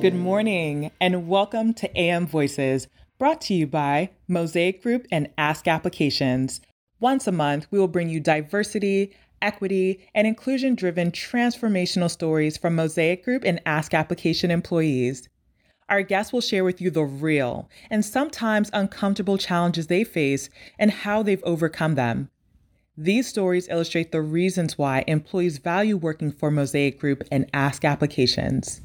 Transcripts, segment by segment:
Good morning, and welcome to AM Voices, brought to you by Mosaic Group and Ask Applications. Once a month, we will bring you diversity, equity, and inclusion driven transformational stories from Mosaic Group and Ask Application employees. Our guests will share with you the real and sometimes uncomfortable challenges they face and how they've overcome them. These stories illustrate the reasons why employees value working for Mosaic Group and Ask Applications.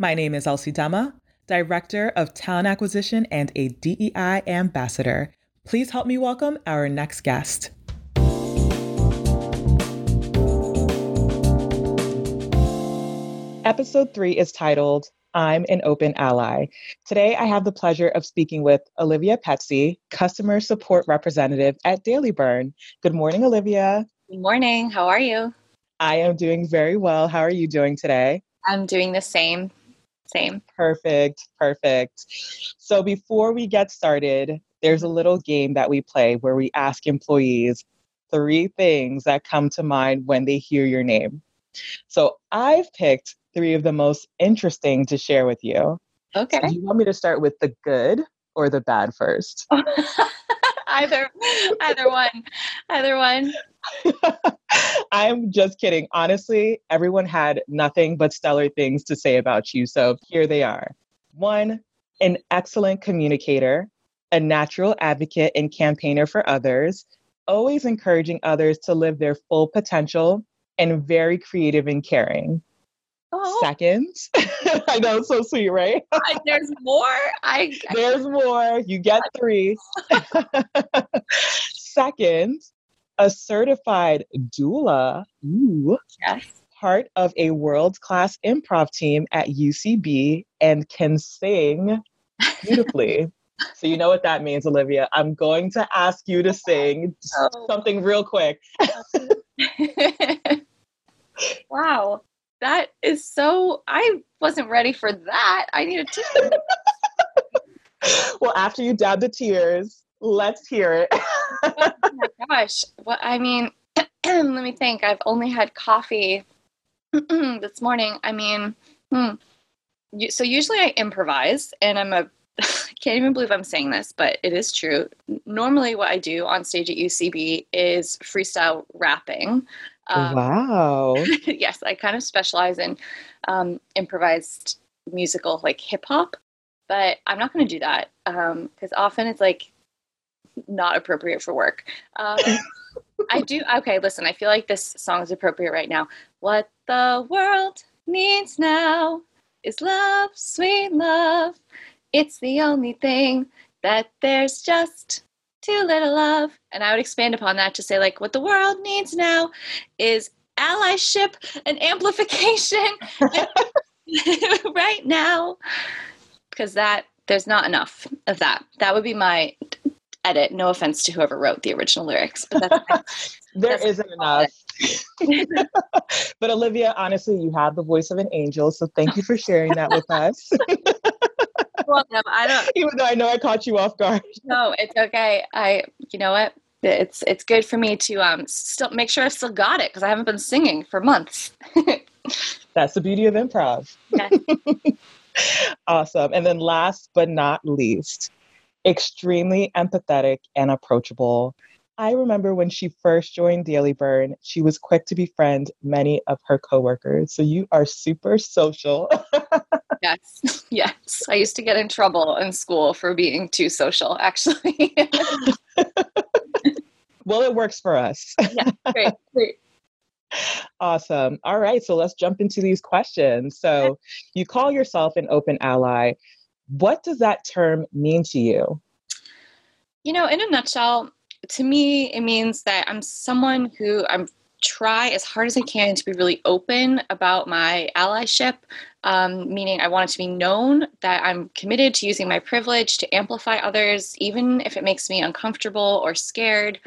My name is Elsie Dama, Director of Talent Acquisition and a DEI Ambassador. Please help me welcome our next guest. Episode three is titled I'm an Open Ally. Today, I have the pleasure of speaking with Olivia Petsy, Customer Support Representative at Daily Burn. Good morning, Olivia. Good morning. How are you? I am doing very well. How are you doing today? I'm doing the same. Same. Perfect. Perfect. So, before we get started, there's a little game that we play where we ask employees three things that come to mind when they hear your name. So, I've picked three of the most interesting to share with you. Okay. So do you want me to start with the good or the bad first? either either one. Either one. I'm just kidding. Honestly, everyone had nothing but stellar things to say about you. So here they are. One, an excellent communicator, a natural advocate and campaigner for others, always encouraging others to live their full potential, and very creative and caring. Oh. Second, I know it's so sweet, right? There's more. I, I there's more. You get three. Second, a certified doula. Ooh. Yes. Part of a world class improv team at UCB and can sing beautifully. so you know what that means, Olivia. I'm going to ask you to sing oh. something real quick. wow. That is so. I wasn't ready for that. I need a tissue. well, after you dab the tears, let's hear it. oh my gosh. Well, I mean, let me think. I've only had coffee this morning. I mean, hmm. so usually I improvise, and I'm a I can't even believe I'm saying this, but it is true. Normally, what I do on stage at UCB is freestyle rapping. Um, wow. yes, I kind of specialize in um, improvised musical, like hip hop, but I'm not going to do that because um, often it's like not appropriate for work. Um, I do. Okay, listen, I feel like this song is appropriate right now. What the world needs now is love, sweet love. It's the only thing that there's just too little love. And I would expand upon that to say, like, what the world needs now is allyship and amplification right now. Because that, there's not enough of that. That would be my edit. No offense to whoever wrote the original lyrics, but that's there that's isn't enough. but Olivia, honestly, you have the voice of an angel, so thank you for sharing that with us welcome. I don't. Even though I know I caught you off guard. No, it's okay. I, you know what? It's it's good for me to um still make sure I still got it because I haven't been singing for months. That's the beauty of improv. Yeah. awesome. And then last but not least, extremely empathetic and approachable. I remember when she first joined Daily Burn, she was quick to befriend many of her coworkers. So you are super social. yes, yes. I used to get in trouble in school for being too social, actually. well, it works for us. yeah, great, great. Awesome. All right, so let's jump into these questions. So, you call yourself an open ally. What does that term mean to you? You know, in a nutshell, to me, it means that I'm someone who I'm try as hard as I can to be really open about my allyship, um, meaning I want it to be known that I'm committed to using my privilege to amplify others, even if it makes me uncomfortable or scared.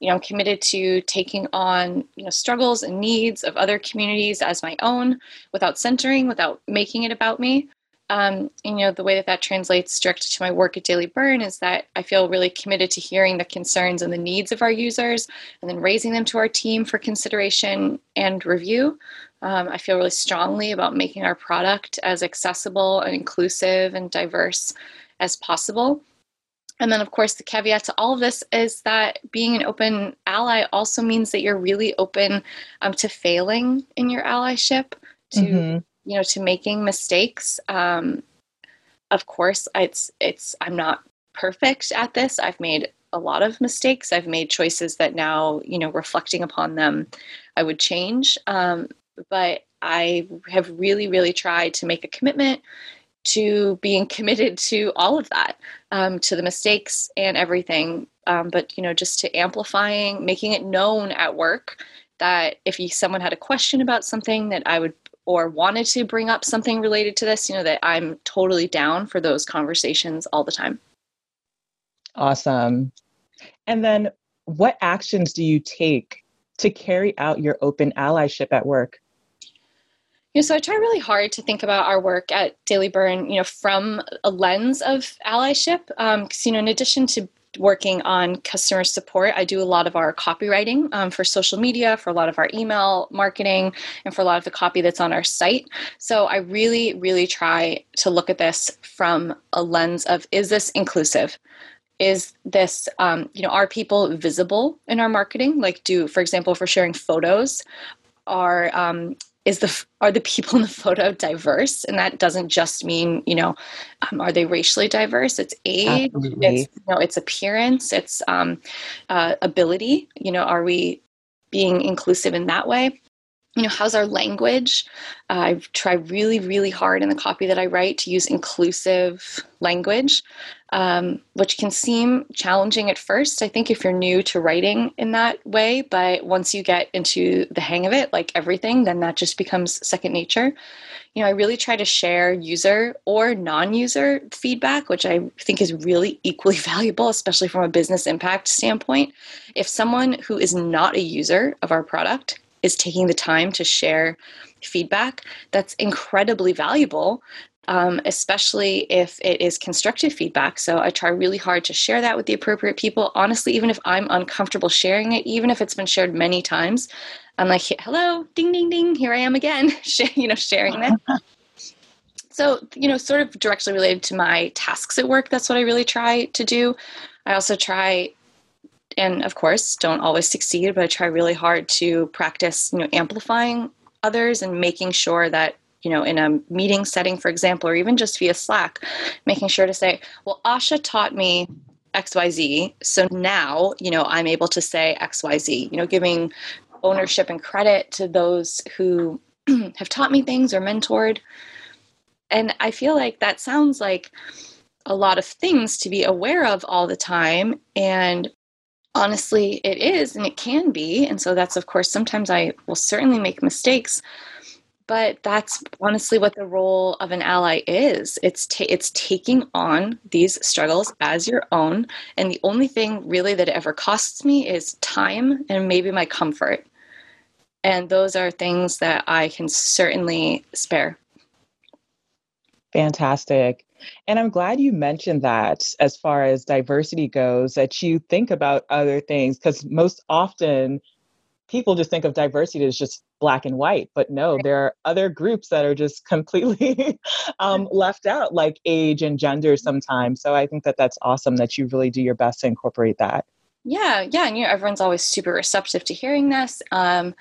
You know, I'm committed to taking on you know struggles and needs of other communities as my own, without centering, without making it about me. Um, you know, the way that that translates directly to my work at Daily Burn is that I feel really committed to hearing the concerns and the needs of our users and then raising them to our team for consideration and review. Um, I feel really strongly about making our product as accessible and inclusive and diverse as possible. And then, of course, the caveat to all of this is that being an open ally also means that you're really open um, to failing in your allyship, to mm-hmm. You know, to making mistakes. Um, of course, it's it's I'm not perfect at this. I've made a lot of mistakes. I've made choices that now, you know, reflecting upon them, I would change. Um, but I have really, really tried to make a commitment to being committed to all of that, um, to the mistakes and everything. Um, but you know, just to amplifying, making it known at work that if you, someone had a question about something that I would or wanted to bring up something related to this, you know, that I'm totally down for those conversations all the time. Awesome. And then, what actions do you take to carry out your open allyship at work? You know, so I try really hard to think about our work at Daily Burn, you know, from a lens of allyship. Because um, you know, in addition to working on customer support, I do a lot of our copywriting um, for social media, for a lot of our email marketing, and for a lot of the copy that's on our site. So I really, really try to look at this from a lens of: is this inclusive? is this um, you know are people visible in our marketing like do for example if we're sharing photos are um, is the are the people in the photo diverse? And that doesn't just mean you know um, are they racially diverse? It's age Absolutely. it's you know it's appearance it's um, uh, ability. You know are we being inclusive in that way you know how's our language? Uh, i try really really hard in the copy that i write to use inclusive language um, which can seem challenging at first i think if you're new to writing in that way but once you get into the hang of it like everything then that just becomes second nature. You know i really try to share user or non-user feedback which i think is really equally valuable especially from a business impact standpoint. If someone who is not a user of our product is taking the time to share feedback that's incredibly valuable um, especially if it is constructive feedback. So I try really hard to share that with the appropriate people. Honestly, even if I'm uncomfortable sharing it, even if it's been shared many times, I'm like, hello, ding, ding, ding, here I am again, you know, sharing that. so, you know, sort of directly related to my tasks at work, that's what I really try to do. I also try and of course don't always succeed but i try really hard to practice you know amplifying others and making sure that you know in a meeting setting for example or even just via slack making sure to say well asha taught me xyz so now you know i'm able to say xyz you know giving ownership and credit to those who have taught me things or mentored. And i feel like that sounds like a lot of things to be aware of all the time and honestly it is and it can be and so that's of course sometimes i will certainly make mistakes but that's honestly what the role of an ally is. It's ta- it's taking on these struggles as your own and the only thing really that it ever costs me is time and maybe my comfort and those are things that i can certainly spare. Fantastic and I'm glad you mentioned that as far as diversity goes, that you think about other things, because most often people just think of diversity as just black and white. But no, there are other groups that are just completely um, left out, like age and gender sometimes. So I think that that's awesome that you really do your best to incorporate that. Yeah, yeah, and you know everyone's always super receptive to hearing this. Um,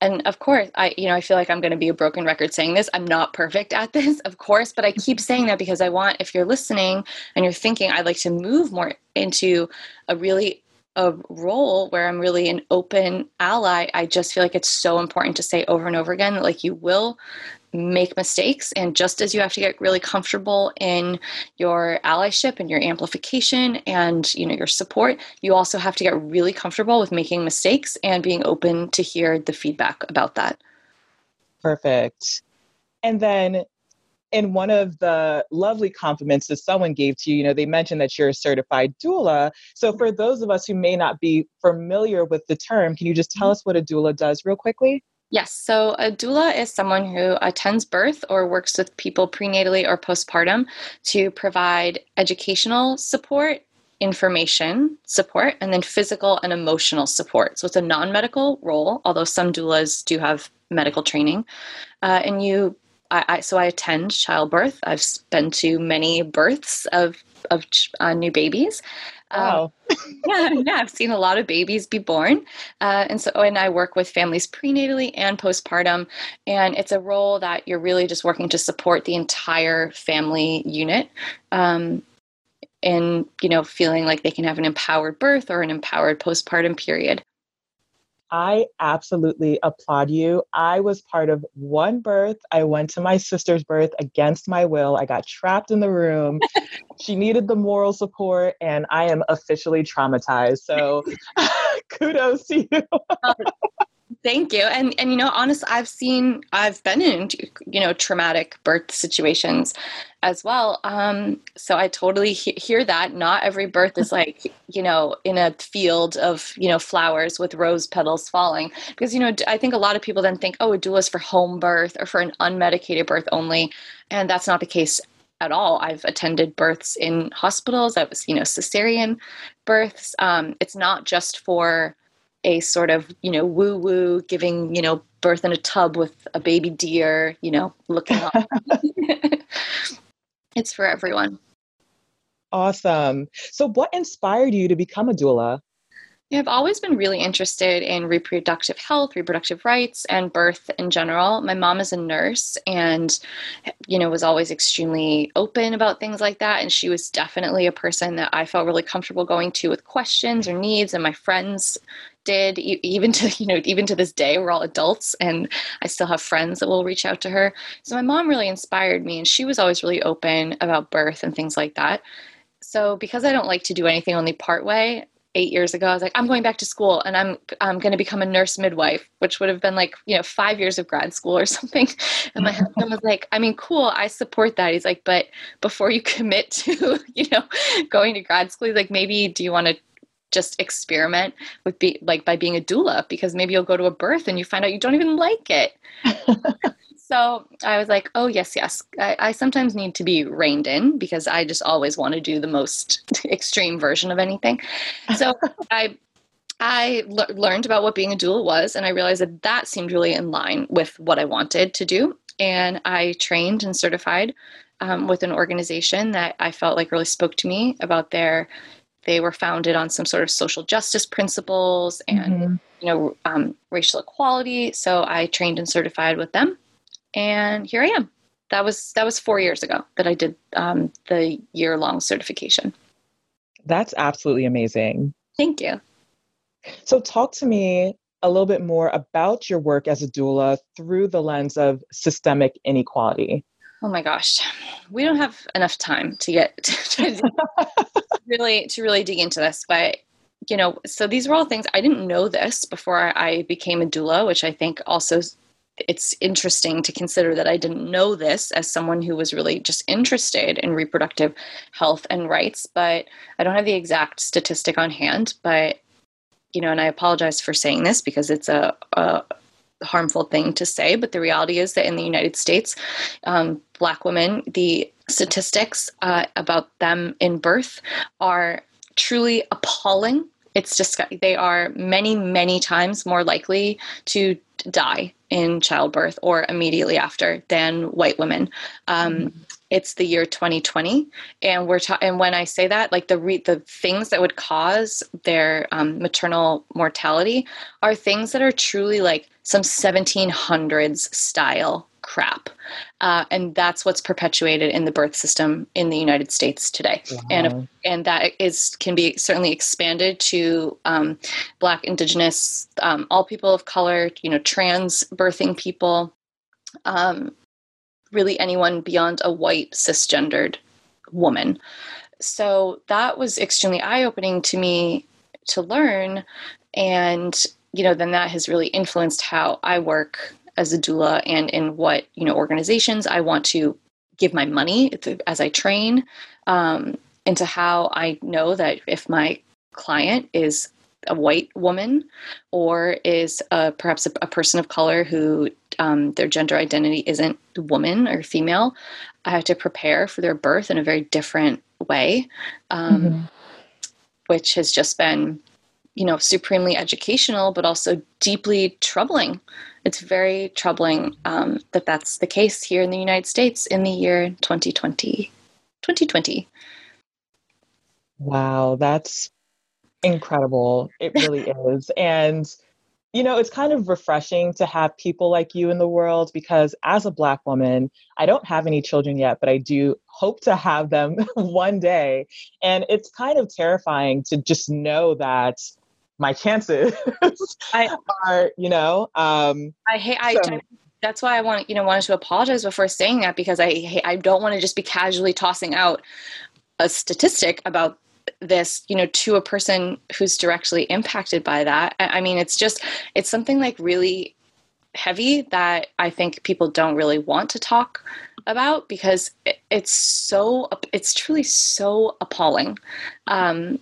and of course i you know i feel like i'm going to be a broken record saying this. I'm not perfect at this of course but i keep saying that because i want if you're listening and you're thinking i'd like to move more into a really a role where i'm really an open ally i just feel like it's so important to say over and over again that like you will make mistakes and just as you have to get really comfortable in your allyship and your amplification and you know your support you also have to get really comfortable with making mistakes and being open to hear the feedback about that perfect and then in one of the lovely compliments that someone gave to you, you know, they mentioned that you're a certified doula. So for those of us who may not be familiar with the term, can you just tell mm-hmm. us what a doula does real quickly? Yes. So a doula is someone who attends birth or works with people prenatally or postpartum to provide educational support, information support, and then physical and emotional support. So it's a non medical role, although some doulas do have medical training. Uh, and you, I, I, so I attend childbirth. I've been to many births of of uh, new babies. Um, wow. Um, yeah, yeah, I've seen a lot of babies be born, uh, and so and I work with families prenatally and postpartum, and it's a role that you're really just working to support the entire family unit. Um, and you know feeling like they can have an empowered birth or an empowered postpartum period I absolutely applaud you. I was part of one birth. I went to my sister's birth against my will. I got trapped in the room. she needed the moral support, and I am officially traumatized. So kudos to you. Thank you. And and you know, honestly, I've seen I've been in you know traumatic birth situations as well. Um, so I totally he- hear that. Not every birth is like you know in a field of you know flowers with rose petals falling. Because you know I think a lot of people then think, oh, a doula is for home birth or for an unmedicated birth only, and that's not the case at all. I've attended births in hospitals. I was you know cesarean births. Um, it's not just for a sort of you know woo woo giving you know birth in a tub with a baby deer you know looking up. It's for everyone. Awesome. So what inspired you to become a doula yeah, I've always been really interested in reproductive health, reproductive rights, and birth in general. My mom is a nurse and, you know, was always extremely open about things like that. And she was definitely a person that I felt really comfortable going to with questions or needs. And my friends did even to you know even to this day we're all adults and i still have friends that will reach out to her so my mom really inspired me and she was always really open about birth and things like that so because i don't like to do anything only part way eight years ago i was like i'm going back to school and i'm i'm going to become a nurse midwife which would have been like you know five years of grad school or something. And my husband was like i mean cool i support that. He's like but before you commit to you know going to grad school he's like maybe do you want to just experiment with be like by being a doula? Because maybe you'll go to a birth and you find out you don't even like it. so I was like, oh yes, yes. I, I, sometimes need to be reined in because I just always want to do the most extreme version of anything. So I I learned about what being a doula was, and I realized that that seemed really in line with what I wanted to do. And I trained and certified um, with an organization that I felt like really spoke to me about their they were founded on some sort of social justice principles and mm-hmm. you know um, racial equality. So I trained and certified with them, and here I am. That was that was four years ago that I did um, the year long certification. That's absolutely amazing. Thank you. So, talk to me a little bit more about your work as a doula through the lens of systemic inequality. Oh my gosh, we don't have enough time to get to, really to really dig into this, but you know, so these were all things I didn't know this before I became a doula, which I think also it's interesting to consider that I didn't know this as someone who was really just interested in reproductive health and rights, but I don't have the exact statistic on hand, but you know, and I apologize for saying this because it's a, a harmful thing to say, but the reality is that in the United States, um, Black women, the statistics uh, about them in birth are truly appalling. It's just they are many, many times more likely to die in childbirth or immediately after than white women. Um, mm-hmm it's the year 2020 and we're ta- and when i say that like the re- the things that would cause their um, maternal mortality are things that are truly like some 1700s style crap uh, and that's what's perpetuated in the birth system in the united states today wow. and and that is can be certainly expanded to um, black indigenous um, all people of color you know trans birthing people um, really anyone beyond a white cisgendered woman. So that was extremely eye opening to me to learn. And, you know, then that has really influenced how I work as a doula and in what, you know, organizations I want to give my money as I train, um, into how I know that if my client is a white woman or is a, perhaps a, a, person of color who um, their gender identity isn't woman or female I have to prepare for their birth in a very different way, um, mm-hmm. which has just been, you know, supremely educational, but also deeply troubling. It's very troubling um, that that's the case here in the United States in the year 2020. 2020. Wow, that's incredible. It really is. And you know, it's kind of refreshing to have people like you in the world because as a Black woman, I don't have any children yet, but I do hope to have them one day. And it's kind of terrifying to just know that my chances I, are, you know, um, I hate, I, so. that's why I want, you know, wanted to apologize before saying that because I, I don't want to just be casually tossing out a statistic about this you know to a person who's directly impacted by that i mean it's just it's something like really heavy that i think people don't really want to talk about because it's so it's truly so appalling um,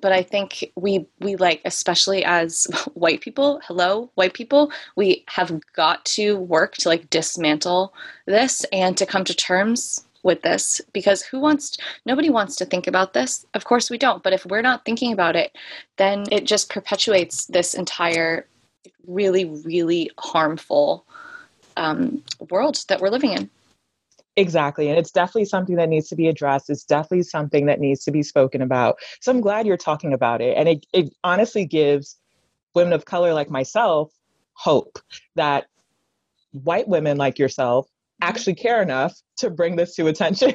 but i think we we like especially as white people hello white people we have got to work to like dismantle this and to come to terms with this because who wants nobody wants to think about this. Of course we don't but if we're not thinking about it then it just perpetuates this entire really really harmful um, world that we're living in Exactly. And it's definitely something that needs to be addressed. It's definitely something that needs to be spoken about. So I'm glad you're talking about it. And it, it honestly gives women of color like myself hope that white women like yourself actually care enough to bring this to attention.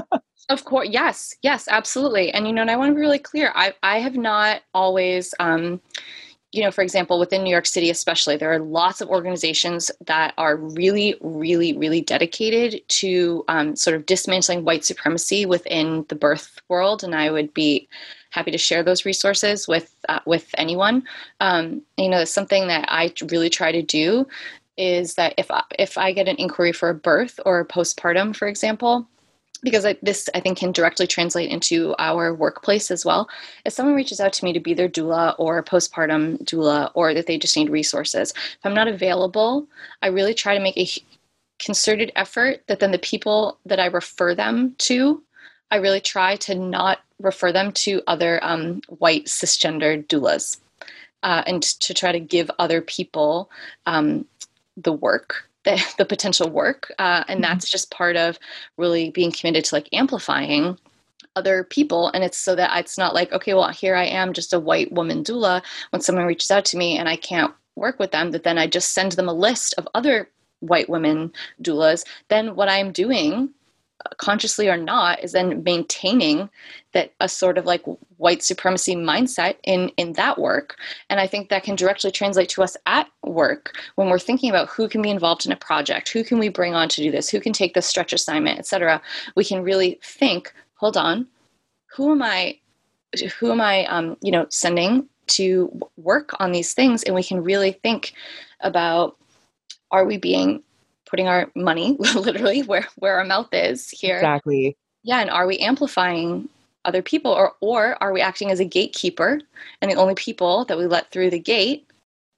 of course, yes, yes, absolutely. And you know, and I want to be really clear. I I have not always. Um, you know, for example, within New York City, especially, there are lots of organizations that are really, really, really dedicated to um, sort of dismantling white supremacy within the birth world. And I would be happy to share those resources with uh, with anyone. Um, you know, something that I really try to do is that if I, if I get an inquiry for a birth or a postpartum, for example, because I, this I think can directly translate into our workplace as well. If someone reaches out to me to be their doula or postpartum doula, or that they just need resources, if I'm not available, I really try to make a concerted effort that then the people that I refer them to, I really try to not refer them to other um, white cisgender doulas. Uh, and to try to give other people um, the work the, the potential work uh, and mm-hmm. that's just part of really being committed to like amplifying other people. And it's so that it's not like okay well here i am just a white woman doula. When someone reaches out to me and i can't work with them that then i just send them a list of other white women doulas. Then what i'm doing consciously or not is then maintaining that a sort of like white supremacy mindset in in that work. And i think that can directly translate to us at work when we're thinking about who can be involved in a project who can we bring on to do this who can take this stretch assignment etc we can really think hold on who am i who am i um, you know sending to work on these things? And we can really think about are we being putting our money literally where where our mouth is here exactly yeah and are we amplifying other people or or are we acting as a gatekeeper and the only people that we let through the gate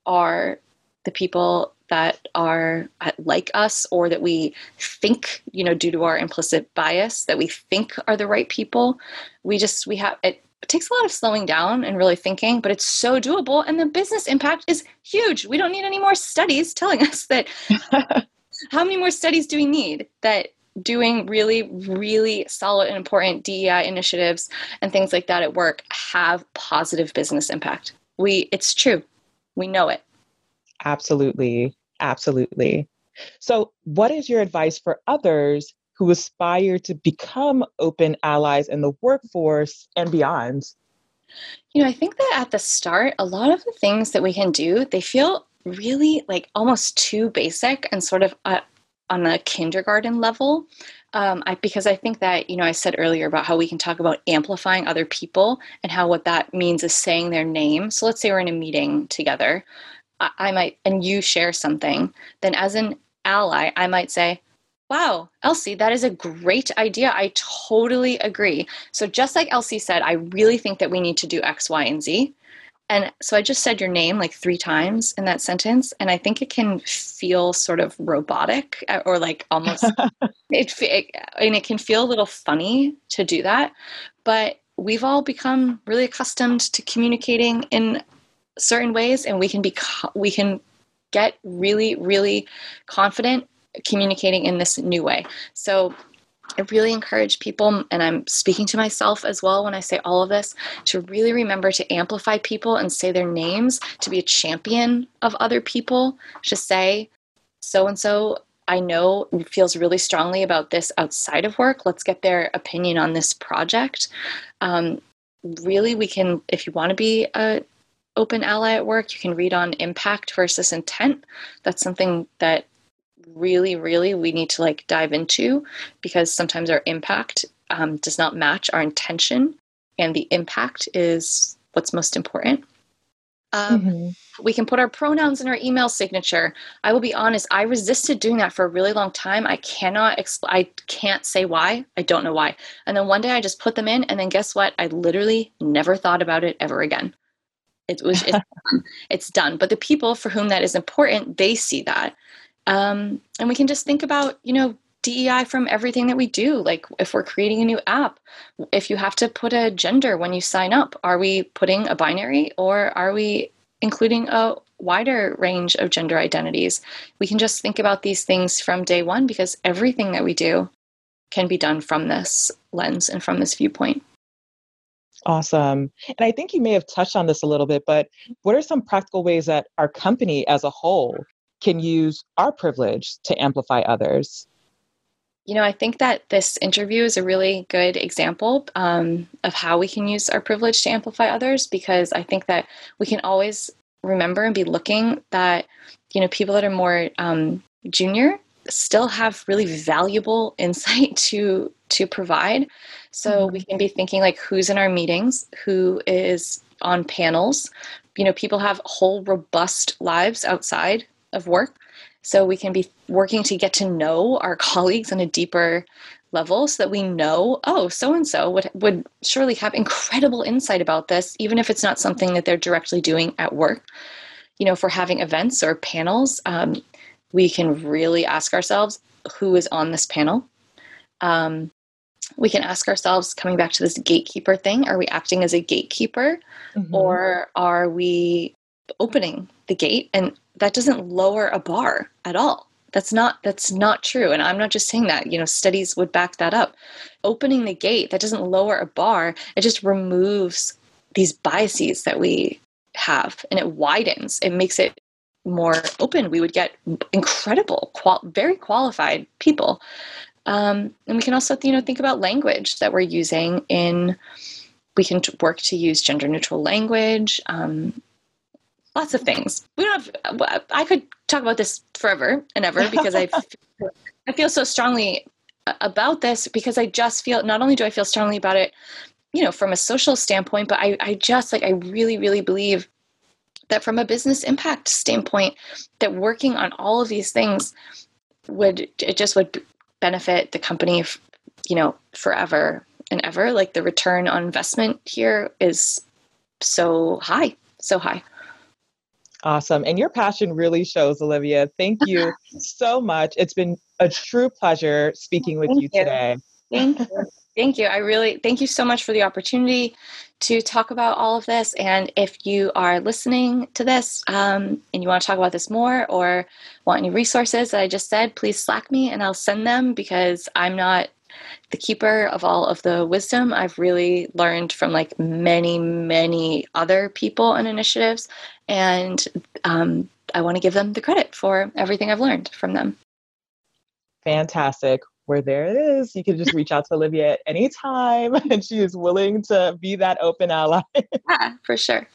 are the people that are like us or that we think you know due to our implicit bias that we think are the right people we just we have it it takes a lot of slowing down and really thinking, but it's so doable. And the business impact is huge. We don't need any more studies telling us that how many more studies do we need that doing really, really solid and important DEI initiatives and things like that at work have positive business impact? We, it's true. We know it. Absolutely. Absolutely. So, what is your advice for others who aspire to become open allies in the workforce and beyond? You know, I think that at the start, a lot of the things that we can do, they feel really like almost too basic and sort of uh, on a kindergarten level. Um, I, because I think that, you know, I said earlier about how we can talk about amplifying other people and how what that means is saying their name. So let's say we're in a meeting together. I, I might, and you share something, then as an ally, I might say, Wow, Elsie, that is a great idea. I totally agree. So, just like Elsie said, I really think that we need to do X, Y, and Z. And so I just said your name like three times in that sentence. And I think it can feel sort of robotic uh, or like almost, it, it, and it can feel a little funny to do that. But we've all become really accustomed to communicating in certain ways and we can be, we can get really, really confident communicating in this new way. So I really encourage people, and I'm speaking to myself as well when I say all of this, to really remember to amplify people and say their names, to be a champion of other people, to say, so and so, I know feels really strongly about this outside of work. Let's get their opinion on this project. Um, really, we can, if you want to be a open ally at work, you can read on impact versus intent. That's something that really, really we need to like dive into because sometimes our impact um, does not match our intention, and the impact is what's most important. Um, mm-hmm. We can put our pronouns in our email signature. I will be honest; I resisted doing that for a really long time. I cannot, expl- I can't say why. I don't know why. And then one day I just put them in, and then guess what? I literally never thought about it ever again. It was it's, done. it's done. But the people for whom that is important, they see that, um, and we can just think about, you know, DEI from everything that we do. Like if we're creating a new app, if you have to put a gender when you sign up, are we putting a binary or are we including a wider range of gender identities? We can just think about these things from day one because everything that we do can be done from this lens and from this viewpoint. Awesome. And I think you may have touched on this a little bit, but what are some practical ways that our company as a whole can use our privilege to amplify others. You know, I think that this interview is a really good example um, of how we can use our privilege to amplify others because I think that we can always remember and be looking that, you know, people that are more um, junior still have really valuable insight to to provide so mm-hmm. we can be thinking like who's in our meetings who is on panels you know people have whole robust lives outside of work. So we can be working to get to know our colleagues on a deeper level so that we know, oh, so and so would would surely have incredible insight about this, even if it's not something that they're directly doing at work. You know, for having events or panels, um, we can really ask ourselves who is on this panel. Um, we can ask ourselves, coming back to this gatekeeper thing, are we acting as a gatekeeper mm-hmm. or are we opening the gate and that doesn't lower a bar at all. That's not that's not true and i'm not just saying that you know studies would back that up. Opening the gate that doesn't lower a bar it just removes these biases that we have and it widens. It makes it more open. We would get incredible qual- very qualified people. Um, and we can also you know think about language that we're using in we can work to use gender neutral language um, lots of things. We don't have, I could talk about this forever and ever because I, I feel so strongly about this because I just feel, not only do I feel strongly about it, you know, from a social standpoint, but I, I just like, I really, really believe that from a business impact standpoint, that working on all of these things would, it just would benefit the company, you know, forever and ever. Like the return on investment here is so high, so high. Awesome. And your passion really shows, Olivia. Thank you so much. It's been a true pleasure speaking with you, you, today. Thank you. Thank you. I really thank you so much for the opportunity to talk about all of this. And if you are listening to this um, and you want to talk about this more or want any resources that I just said, please Slack me and I'll send them because I'm not the keeper of all of the wisdom I've really learned from like many, many other people and initiatives. And um, I want to give them the credit for everything I've learned from them. Fantastic. Where there it is, you can just reach out to Olivia at any time, and she is willing to be that open ally. yeah, for sure.